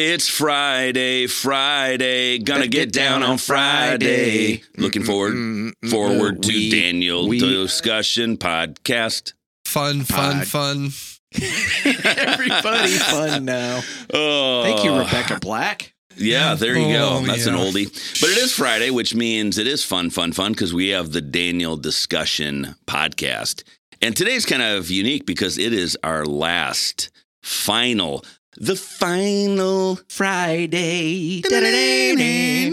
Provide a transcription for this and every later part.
It's Friday, Friday, gonna get down on Friday. Looking forward forward to We- Daniel we- discussion podcast. Fun, fun, Pod. fun. Everybody fun now. Oh, Thank you, Rebecca Black. Yeah, there you go. Oh, That's an oldie. But it is Friday, which means it is fun, fun, fun because we have the Daniel discussion podcast. And today's kind of unique because it is our last final, the final Friday. I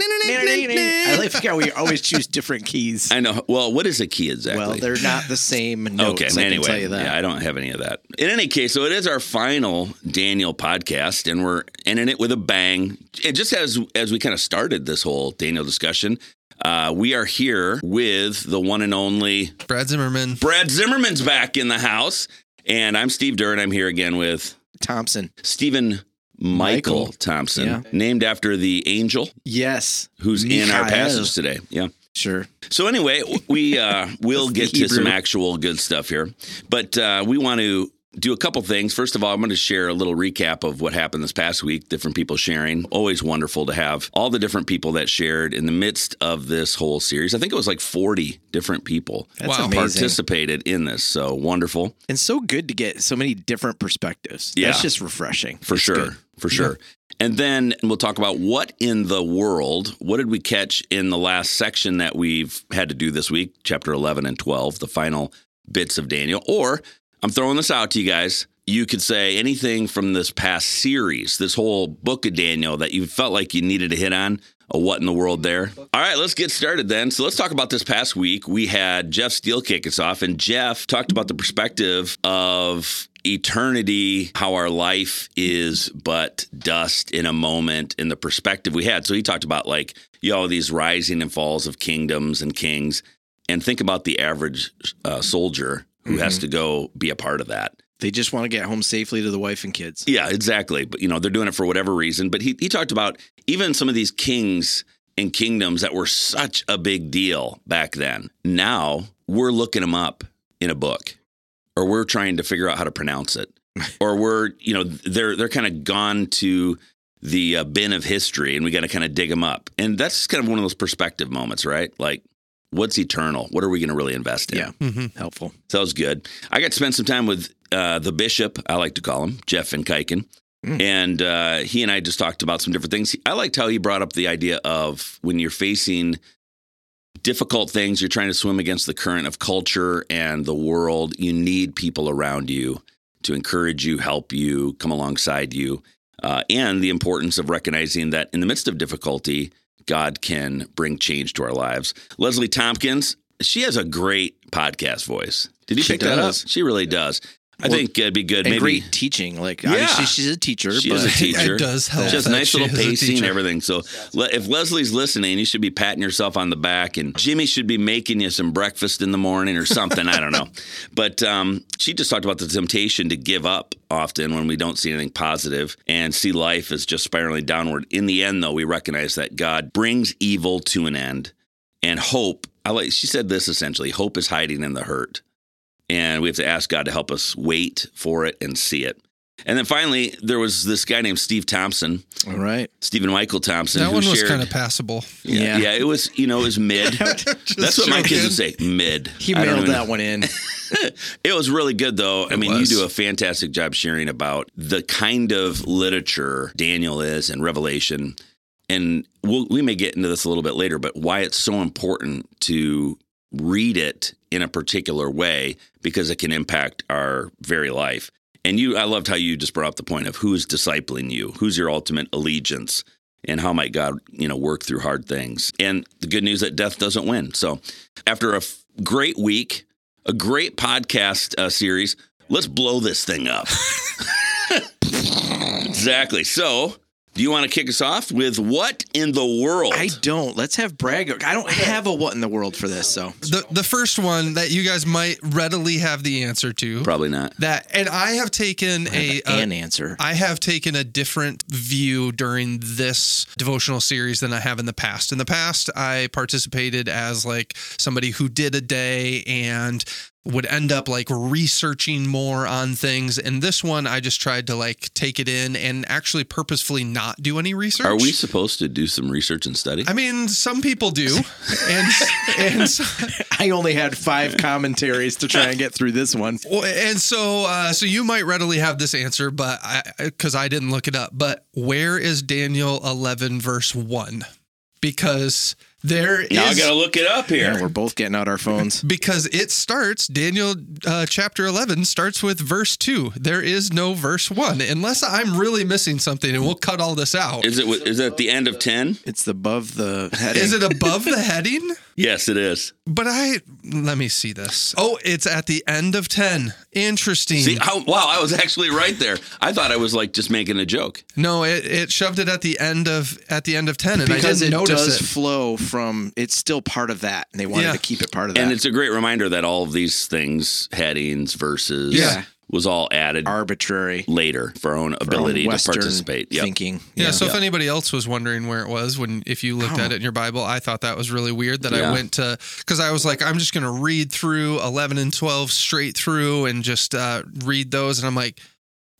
like how we always choose different keys. I know. Well, what is a key exactly? Well, they're not the same notes. Okay. I anyway, yeah, I don't have any of that. In any case, so it is our final Daniel podcast, and we're ending it with a bang. It just as as we kind of started this whole Daniel discussion, uh, we are here with the one and only Brad Zimmerman. Brad Zimmerman's back in the house, and I'm Steve Deur, and I'm here again with Thompson. Stephen Michael, Michael. Thompson, Yeah. named after the angel Yes. who's in our Michael. passage today. Yeah. Sure. So anyway, we uh, will get to some actual good stuff here, but uh, we want to do a couple things. First of all, I'm going to share a little recap of what happened this past week. Different people sharing. Always wonderful to have all the different people that shared in the midst of this whole series. I think it was like 40 different people That's Wow. participated in this. So wonderful and so good to get so many different perspectives. Yeah. That's just refreshing. for It's sure. good. For sure. And then we'll talk about what in the world, what did we catch in the last section that we've had to do this week, chapter 11 and 12, the final bits of Daniel. Or I'm throwing this out to you guys. You could say anything from this past series, this whole book of Daniel that you felt like you needed to hit on. A what in the world there? All right, let's get started then. So let's talk about this past week. We had Jeff Steele kick us off, and Jeff talked about the perspective of eternity, how our life is but dust in a moment, in the perspective we had. So he talked about like, you know, these rising and falls of kingdoms and kings, and think about the average uh, soldier who has to go be a part of that. They just want to get home safely to the wife and kids. Yeah, exactly. But you know, they're doing it for whatever reason. But he he talked about even some of these kings and kingdoms that were such a big deal back then. Now we're looking them up in a book, or we're trying to figure out how to pronounce it, or we're you know they're they're kind of gone to the uh, bin of history, and we got to kind of dig them up. And that's kind of one of those perspective moments, right? Like. What's eternal? What are we going to really invest in? Yeah. hmm Helpful. So that was good. I got to spend some time with uh, the bishop, I like to call him, Jeff Van Kuiken. Mm. And uh, he and I just talked about some different things. I liked how he brought up the idea of when you're facing difficult things, you're trying to swim against the current of culture and the world, you need people around you to encourage you, help you, come alongside you. Uh, and the importance of recognizing that in the midst of difficulty, God can bring change to our lives. Leslie Tompkins, she has a great podcast voice. Did you She pick that up? She really does. I Well, think it'd be good. And Maybe great teaching. Like, Yeah. obviously, she's a teacher. She but is a teacher. It does help. she has that nice she little pacing and everything. So if Leslie's listening, you should be patting yourself on the back, and Jimmy should be making you some breakfast in the morning or something. I don't know, but um, she just talked about the temptation to give up often when we don't see anything positive and see life as just spiraling downward. In the end, though, we recognize that God brings evil to an end, and hope. I like. She said this essentially: hope is hiding in the hurt and we have to ask God to help us wait for it and see it. And then finally, there was this guy named Steve Thompson, All right. Stephen Michael Thompson, That who one was shared. kind of passable. yeah, Yeah. yeah, it was. You know, it was mid. That's what my kids would say. Mid. He I mailed even- that one in. It was really good, though. I mean, was. you do a fantastic job sharing about the kind of literature Daniel is and Revelation. And we'll, we may get into this a little bit later, but why it's so important to read it in a particular way because it can impact our very life. And you, I loved how you just brought up the point of who's discipling you, who's your ultimate allegiance, and how might God, you know, work through hard things. And the good news that death doesn't win. So, after a f- great week, a great podcast uh, series, let's blow this thing up. exactly. So, do you want to kick us off with what in the world? I don't. Let's have Brad go. I don't have a what in the world for this. So The the first one that you guys might readily have the answer to. Probably not. That and I have taken a, I have a an answer. I have taken a different view during this devotional series than I have in the past. In the past, I participated as like somebody who did a day and would end up like researching more on things. And this one, I just tried to like take it in and actually purposefully not do any research. Are we supposed to do some research and study? I mean, some people do, and and so, I only had five commentaries to try and get through this one. And so uh, so you might readily have this answer, but I because I didn't look it up. But where is Daniel eleven verse one? Because there is now I got to look it up here. Yeah, we're both getting out our phones. because it starts Daniel uh, chapter 11 starts with verse 2 there is no verse 1 unless I'm really missing something and we'll cut all this out is it is it at the end of 10? It's above the heading. is it above the heading Yes, it is. but I let me see this oh it's at the end of 10 interesting See, I, wow, I was actually right there. I thought I was like just making a joke. no it, it shoved it at the end of at the end of 10 and because I it didn't notice does it flow from it's still part of that and they wanted Yeah. to keep it part of that And it's a great reminder that all of these things, headings, verses, Yeah. Was all added arbitrary later for our own for ability to participate. Yep. thinking Yeah, so if anybody else was wondering where it was when if you looked at it in your Bible, I thought that was really weird that Yeah. I went to cuz I was like I'm just going to read through 11 and 12 straight through and just uh, read those and I'm like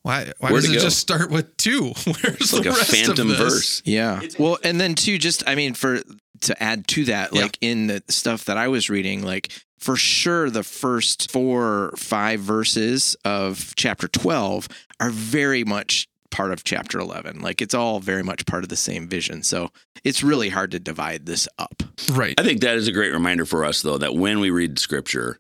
why why Where'd does it it go? just start with 2? Where's It's like the a rest phantom of this? verse. Yeah. Well, and then too, just I mean, for to add to that, Yeah. like in the stuff that I was reading, like for sure the first four, five verses of chapter twelve are very much part of chapter eleven. Like it's all very much part of the same vision. So it's really hard to divide this up. Right. I think that is a great reminder for us, though, that when we read scripture,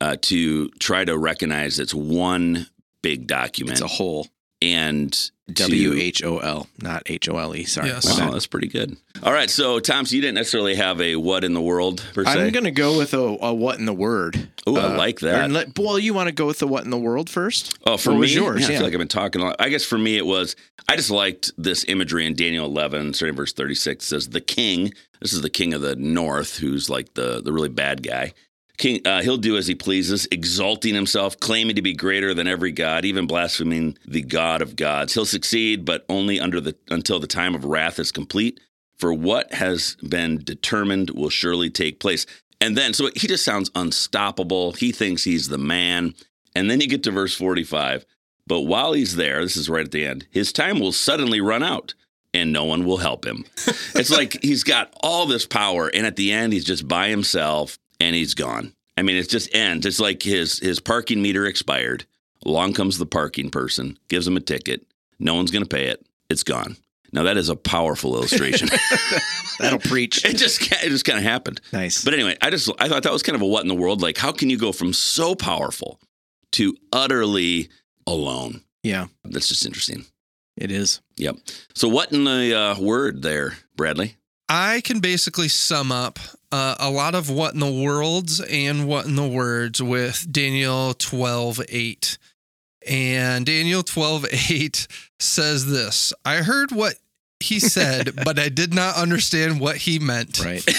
uh, to try to recognize it's one big document It's a whole and to- W H O L, not H O L E. Sorry. Yes. Wow, that's pretty good. All right, so Tom, so you didn't necessarily have a what in the world per se. I'm gonna go with a, a what in the word. Ooh, I Uh, like that. let- well, you want to go with the what in the world first? Oh, for What me, was yours? Yeah, I feel like I've been talking a lot. I guess for me, it was I just liked this imagery in Daniel 11, starting verse 36. Says the king. This is the king of the north, who's like the the really bad guy. King, uh, he'll do as he pleases, exalting himself, claiming to be greater than every god, even blaspheming the God of gods. He'll succeed, but only under the until the time of wrath is complete. For what has been determined will surely take place. And then, so he just sounds unstoppable. He thinks he's the man. And then you get to verse 45. But while he's there, this is right at the end, his time will suddenly run out and no one will help him. it's like he's got all this power. And at the end, he's just by himself and he's gone. I mean, it just ends. It's like his, his parking meter expired. Along comes the parking person, gives him a ticket. No one's going to pay it. It's gone. Now, that is a powerful illustration. That'll preach. it just, it just kind of happened. Nice. But anyway, I just I thought that was kind of a what in the world. Like, how can you go from so powerful to utterly alone? yeah, That's just interesting. it is. Yep. So, what in the uh, word there, Bradley? I can basically sum up uh, a lot of what in the worlds and what in the words with Daniel 12 8. And Daniel 12 8 says this I heard what he said, but I did not understand what he meant. Right.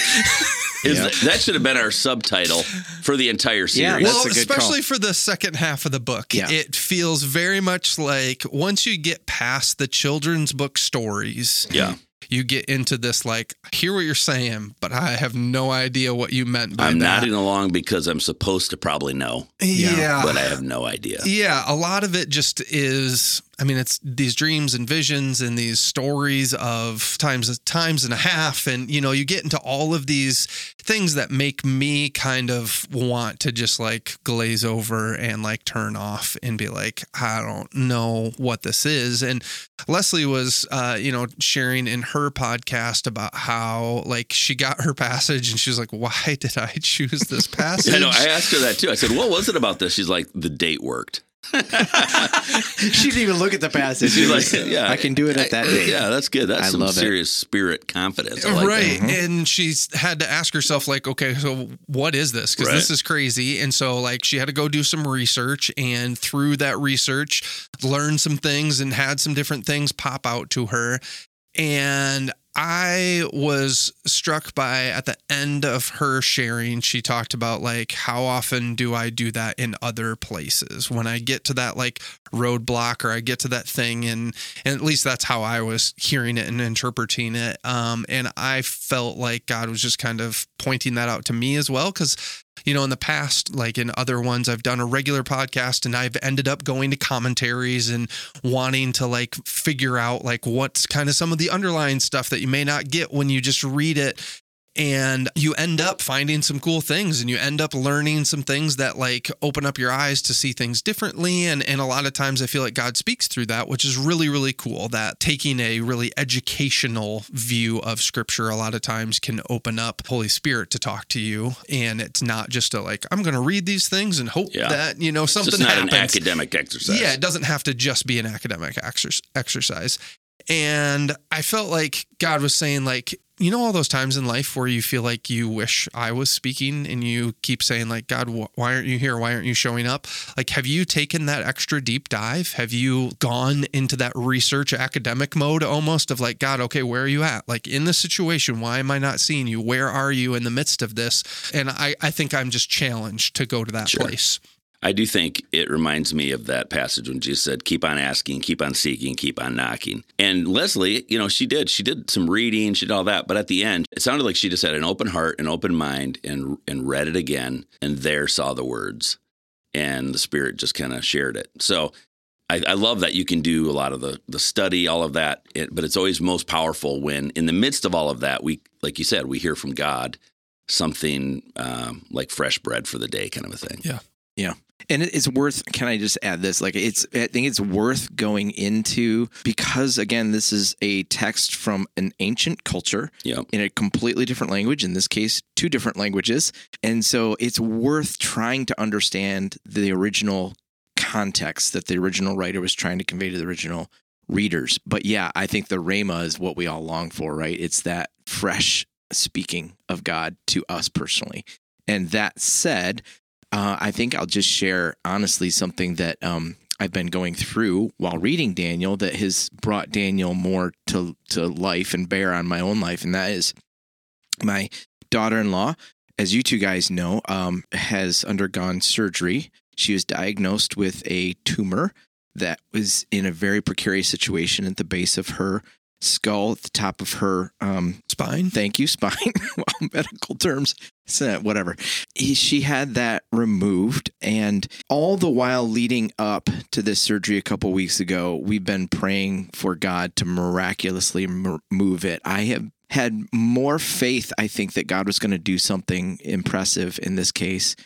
Is Yeah. that, that should have been our subtitle for the entire Yeah, series? that's well, a good especially for the second half of the book, Yeah. it feels very much like once you get past the children's book stories, yeah. You get into this like, I hear what you're saying, but I have no idea what you meant by I'm that. nodding along because I'm supposed to probably know, yeah. but I have no idea. Yeah, a lot of it just is. I mean, it's these dreams and visions and these stories of times times and a half, and you know, you get into all of these things that make me kind of want to just like glaze over and like turn off and be like, I don't know what this is. And Leslie was, uh, you know, sharing in her podcast about how like she got her passage and she was like, Why did I choose this passage? I know. I asked her that too. I said, "What was it about this?" She's like, "The date worked." she didn't even look at the passage. She's like, "Yeah, I can do it at that I- date. Yeah, that's good. That's I some love it. serious spirit confidence. I like that. Mm-hmm. right and she's had to ask herself like okay so what is this because Right. this is crazy and so like she had to go do some research and through that research learn some things and had some different things pop out to her and I was struck by at the end of her sharing, she talked about like, how often do I do that in other places? When I get to that like roadblock or I get to that thing, and, and at least that's how I was hearing it and interpreting it. Um, and I felt like God was just kind of pointing that out to me as well. Cause You know, in the past, like in other ones, I've done a regular podcast and I've ended up going to commentaries and wanting to like figure out like what's kind of some of the underlying stuff that you may not get when you just read it and you end up finding some cool things and you end up learning some things that like open up your eyes to see things differently and and a lot of times I feel like God speaks through that which is really really cool that taking a really educational view of scripture a lot of times can open up Holy Spirit to talk to you and it's not just a like I'm going to read these things and hope Yeah. that you know It's something just not happens an academic exercise. yeah, it doesn't have to just be an academic exer- exercise. And I felt like God was saying, like, you know, all those times in life where you feel like you wish I was speaking and you keep saying, like, God, wh- why aren't you here? Why aren't you showing up? Like, have you taken that extra deep dive? Have you gone into that research academic mode almost of like, God, okay, where are you at? Like, in this situation, why am I not seeing you? Where are you in the midst of this? And I, I think I'm just challenged to go to that Sure. place. I do think it reminds me of that passage when Jesus said, keep on asking, keep on seeking, keep on knocking. And Leslie, you know, she did. She did some reading, she did all that. But at the end, it sounded like she just had an open heart, an open mind, and and read it again, and there saw the words. And the Spirit just kind of shared it. So I, I love that you can do a lot of the the study, all of that. It, but it's always most powerful when in the midst of all of that, we like you said, we hear from God something um, like fresh bread for the day kind of a thing. And it's worth can i just add this? Like it's i think it's worth going into because again this is a text from an ancient culture Yep. in a completely different language in this case two different languages. And so it's worth trying to understand the original context that the original writer was trying to convey to the original readers. But yeah i think the rhema is what we all long for right? It's that fresh speaking of god to us personally. And that said uh, I think I'll just share honestly something that um, I've been going through while reading Daniel that has brought Daniel more to to life and bear on my own life, and that is my daughter-in-law, as you two guys know, um, has undergone surgery. She was diagnosed with a tumor that was in a very precarious situation at the base of her skull, at the top of her um, Spine. thank you spine well medical terms whatever. He, she had that removed and all the while leading up to this surgery a couple weeks ago we've been praying for god to miraculously move it. I have had more faith i think that god was going to do something impressive in this case.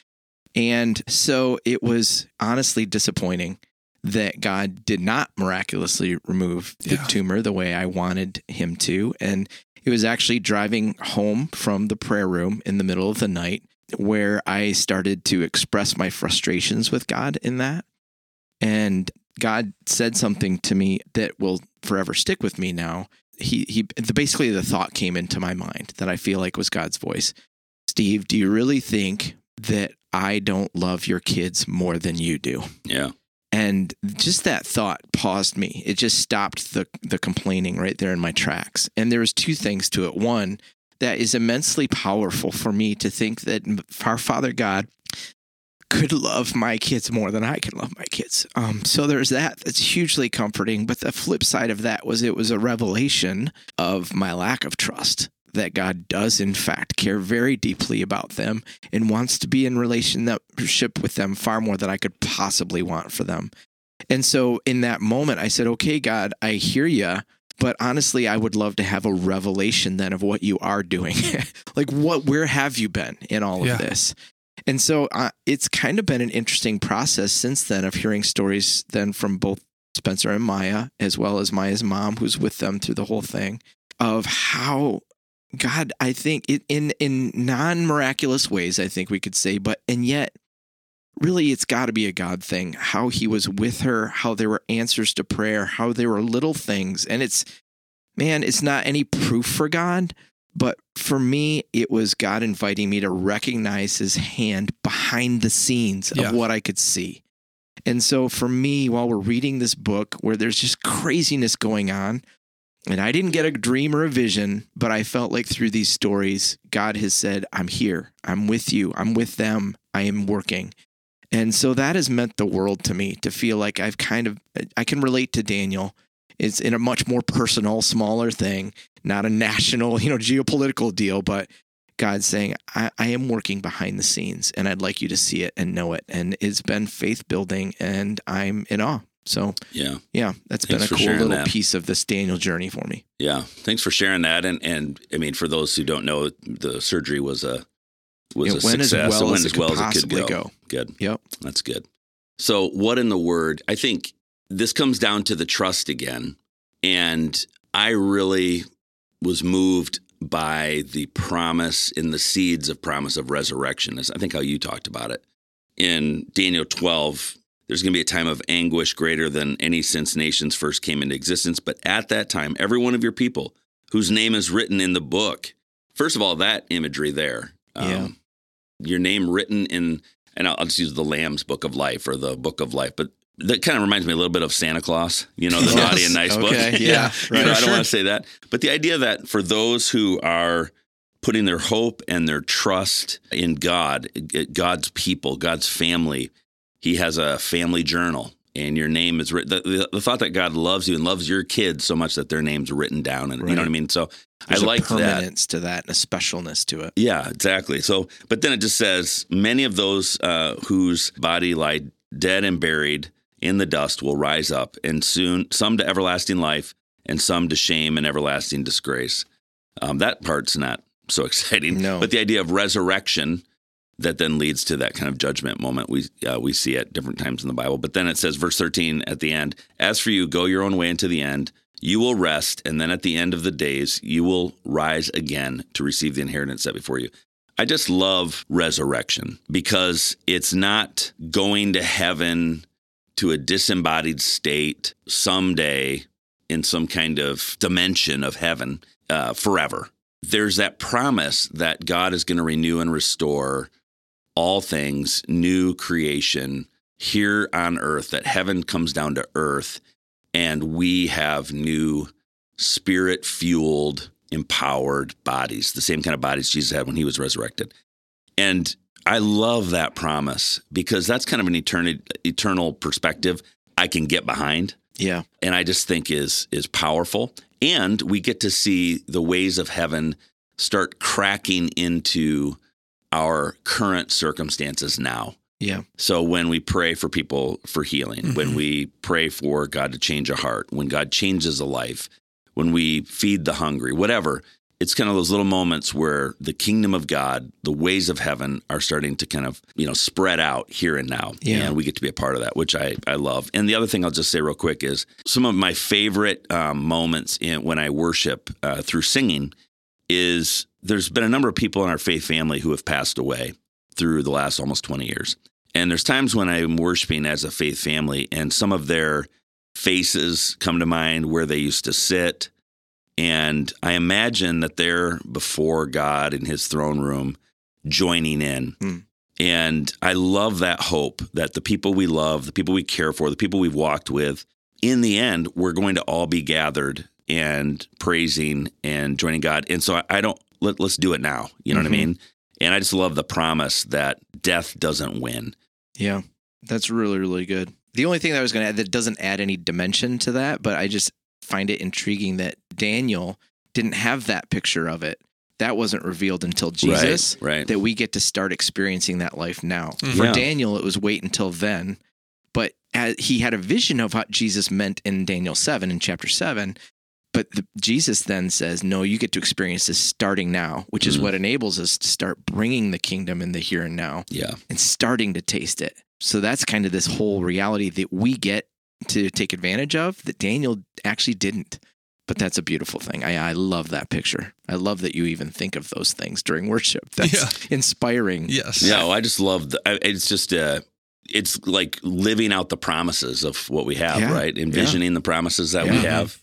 And so it was honestly disappointing that God did not miraculously remove the Yeah. tumor the way I wanted him to. And it was actually driving home from the prayer room in the middle of the night where I started to express my frustrations with God in that. And God said something to me that will forever stick with me now. He he the, basically the thought came into my mind that I feel like was God's voice. Steve, do you really think that I don't love your kids more than you do? Yeah. And just that thought paused me. It just stopped the the complaining right there in my tracks. And there was two things to it. One, that is immensely powerful for me to think that our Father God could love my kids more than I can love my kids. Um, so there's that. That's hugely comforting. But the flip side of that was it was a revelation of my lack of trust that God does, in fact, care very deeply about them and wants to be in relationship with them far more than I could possibly want for them. And so in that moment, I said, okay, God, I hear you. But honestly, I would love to have a revelation then of what you are doing. like, what, where have you been in all Yeah. of this? And so uh, it's kind of been an interesting process since then of hearing stories then from both Spencer and Maya, as well as Maya's mom, who's with them through the whole thing, of how God, I think it, in in non miraculous ways, I think we could say, but and yet, really, it's got to be a God thing. How He was with her, how there were answers to prayer, how there were little things, and it's man, it's not any proof for God, but for me, it was God inviting me to recognize His hand behind the scenes of Yeah. what I could see. And so for me, while we're reading this book where there's just craziness going on, and I didn't get a dream or a vision, but I felt like through these stories, God has said, I'm here. I'm with you. I'm with them. I am working. And so that has meant the world to me to feel like I've kind of, I can relate to Daniel. It's in a much more personal, smaller thing, not a national, you know, geopolitical deal, but God saying, I, I am working behind the scenes and I'd like you to see it and know it. And it's been faith building and I'm in awe. So, Yeah. yeah, that's Thanks been a cool little that. piece of this Daniel journey for me. Yeah. Thanks for sharing that. And and I mean, for those who don't know, the surgery was a was It a went as success. well it went as as well as it could go. go. Good. Yep. That's good. So, what in the word? I think this comes down to the trust again. And I really was moved by the promise in the seeds of promise of resurrection. Is I think how you talked about it. In Daniel 12, there's going to be a time of anguish greater than any since nations first came into existence. But at that time, every one of your people whose name is written in the book, first of all, that imagery there. um, Yeah. Your name written in and I'll, I'll just use the Lamb's Book of Life or the Book of Life, but that kind of reminds me a little bit of Santa Claus, you know, the Yes. naughty and nice book. Okay, yeah, You know. I don't want to say that, but the idea that for those who are putting their hope and their trust in God, God's people, God's family, He has a family journal. And your name is written. The, the, the thought that God loves you and loves your kids so much that their name's written down, and you know what I mean. So There's I like a that. permanence to that and a specialness to it. Yeah, exactly. So, but then it just says many of those uh, whose body lie dead and buried in the dust will rise up, and soon some to everlasting life, and some to shame and everlasting disgrace. Um, that part's not so exciting. No. But the idea of resurrection that then leads to that kind of judgment moment we uh, we see at different times in the Bible. But then it says, verse thirteen at the end, "As for you, go your own way into the end." You will rest, and then at the end of the days, you will rise again to receive the inheritance set before you. I just love resurrection because it's not going to heaven to a disembodied state someday in some kind of dimension of heaven uh, forever. There's that promise that God is going to renew and restore all things, new creation here on earth, that heaven comes down to earth and we have new spirit fueled, empowered bodies, the same kind of bodies Jesus had when he was resurrected. And I love that promise because that's kind of an eternal, eternal perspective I can get behind Yeah. and I just think is is powerful. And we get to see the ways of heaven start cracking into our current circumstances now. Yeah. So when we pray for people for healing, when Mhm. we pray for God to change a heart, when God changes a life, when we feed the hungry, whatever, it's kind of those little moments where the kingdom of God, the ways of heaven are starting to kind of, you know, spread out here and now. Yeah. And we get to be a part of that, which I, I love. And the other thing I'll just say real quick is some of my favorite um, moments in, when I worship uh, through singing is there's been a number of people in our faith family who have passed away through the last almost 20 years. And there's times when I'm worshiping as a faith family and some of their faces come to mind where they used to sit. And I imagine that they're before God in his throne room joining in. Hmm. And I love that hope that the people we love, the people we care for, the people we've walked with, in the end, we're going to all be gathered and praising and joining God. And so I, I don't, let, let's do it now. You know what I Mhm. mean? And I just love the promise that death doesn't win. Yeah. That's really, really good. The only thing that I was going to add that doesn't add any dimension to that, but I just find it intriguing that Daniel didn't have that picture of it. That wasn't revealed until Jesus. Right. right. That we get to start experiencing that life now. Mhm. For Yeah. Daniel, it was wait until then. But he had a vision of what Jesus meant in Daniel 7, in chapter 7. But the, Jesus then says, No, you get to experience this starting now, which is Mhm. what enables us to start bringing the kingdom in the here and now yeah. and starting to taste it. So that's kind of this whole reality that we get to take advantage of that Daniel actually didn't. But that's a beautiful thing. I, I love that picture. I love that you even think of those things during worship. That's Yeah. inspiring. Yes. Yeah. well, I just love the, it's just, uh, it's like living out the promises of what we have, Yeah. right? Envisioning the promises that we have.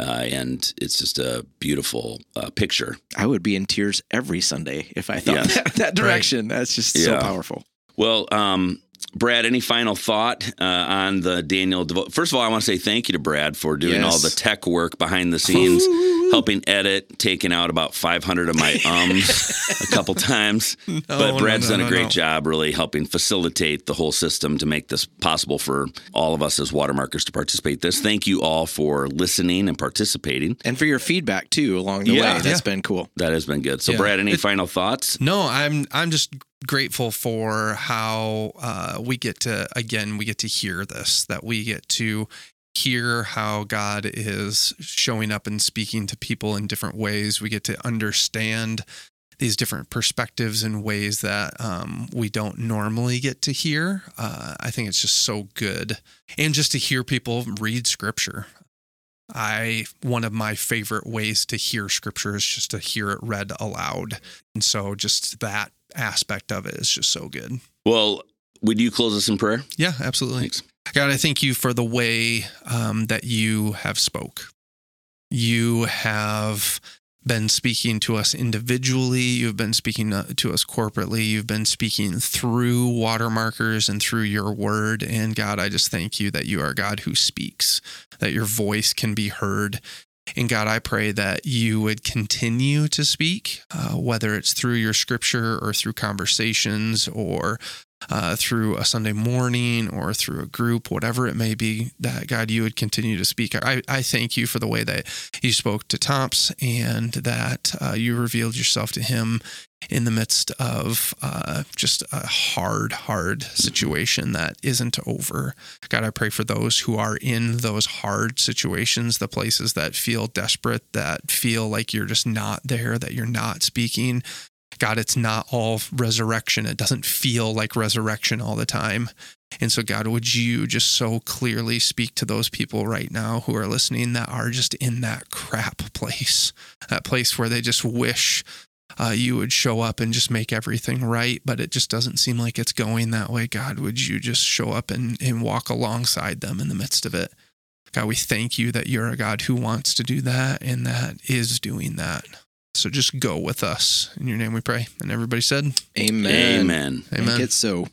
Uh, and it's just a beautiful uh, picture. I would be in tears every Sunday if I thought Yes. that, that direction. That's just so powerful. Well, um, Brad, any final thought uh, on the Daniel? Devo- First of all, I want to say thank you to Brad for doing Yes. all the tech work behind the scenes. Helping edit, taking out about 500 of my ums a couple times. No, but Brad's no, done a no, great no. job really helping facilitate the whole system to make this possible for all of us as watermarkers to participate this. Thank you all for listening and participating. And for your feedback too along the Yeah. way. That's been cool. That has been good. So Yeah. Brad, any It- final thoughts? No, I'm I'm just grateful for how uh, we get to again we get to hear this that we get to hear how God is showing up and speaking to people in different ways. We get to understand these different perspectives in ways that um, we don't normally get to hear. Uh, I think it's just so good, and just to hear people read Scripture. I one of my favorite ways to hear Scripture is just to hear it read aloud. And so just that aspect of it is just so good. Well, would you close us in prayer? Yeah, absolutely. Thanks. God, I thank you for the way um, that you have spoke. You have been speaking to us individually. You've been speaking uh, to us corporately. You've been speaking through watermarkers and through your word. And God, I just thank you that you are God who speaks, that your voice can be heard. And God, I pray that you would continue to speak, uh, whether it's through your scripture or through conversations or uh, through a Sunday morning or through a group, whatever it may be, that God, you would continue to speak. I, I thank you for the way that you spoke to Tops and that uh, you revealed yourself to him in the midst of uh, just a hard, hard situation that isn't over. God, I pray for those who are in those hard situations, the places that feel desperate, that feel like you're just not there, that you're not speaking. God, it's not all resurrection. It doesn't feel like resurrection all the time. And so, God, would you just so clearly speak to those people right now who are listening that are just in that crap place, that place where they just wish uh, you would show up and just make everything right, but it just doesn't seem like it's going that way. God, would you just show up and, and walk alongside them in the midst of it? God, we thank you that you're a God who wants to do that and that is doing that. So just go with us. In your name we pray. And everybody said, Amen. Amen. Amen. Make it so.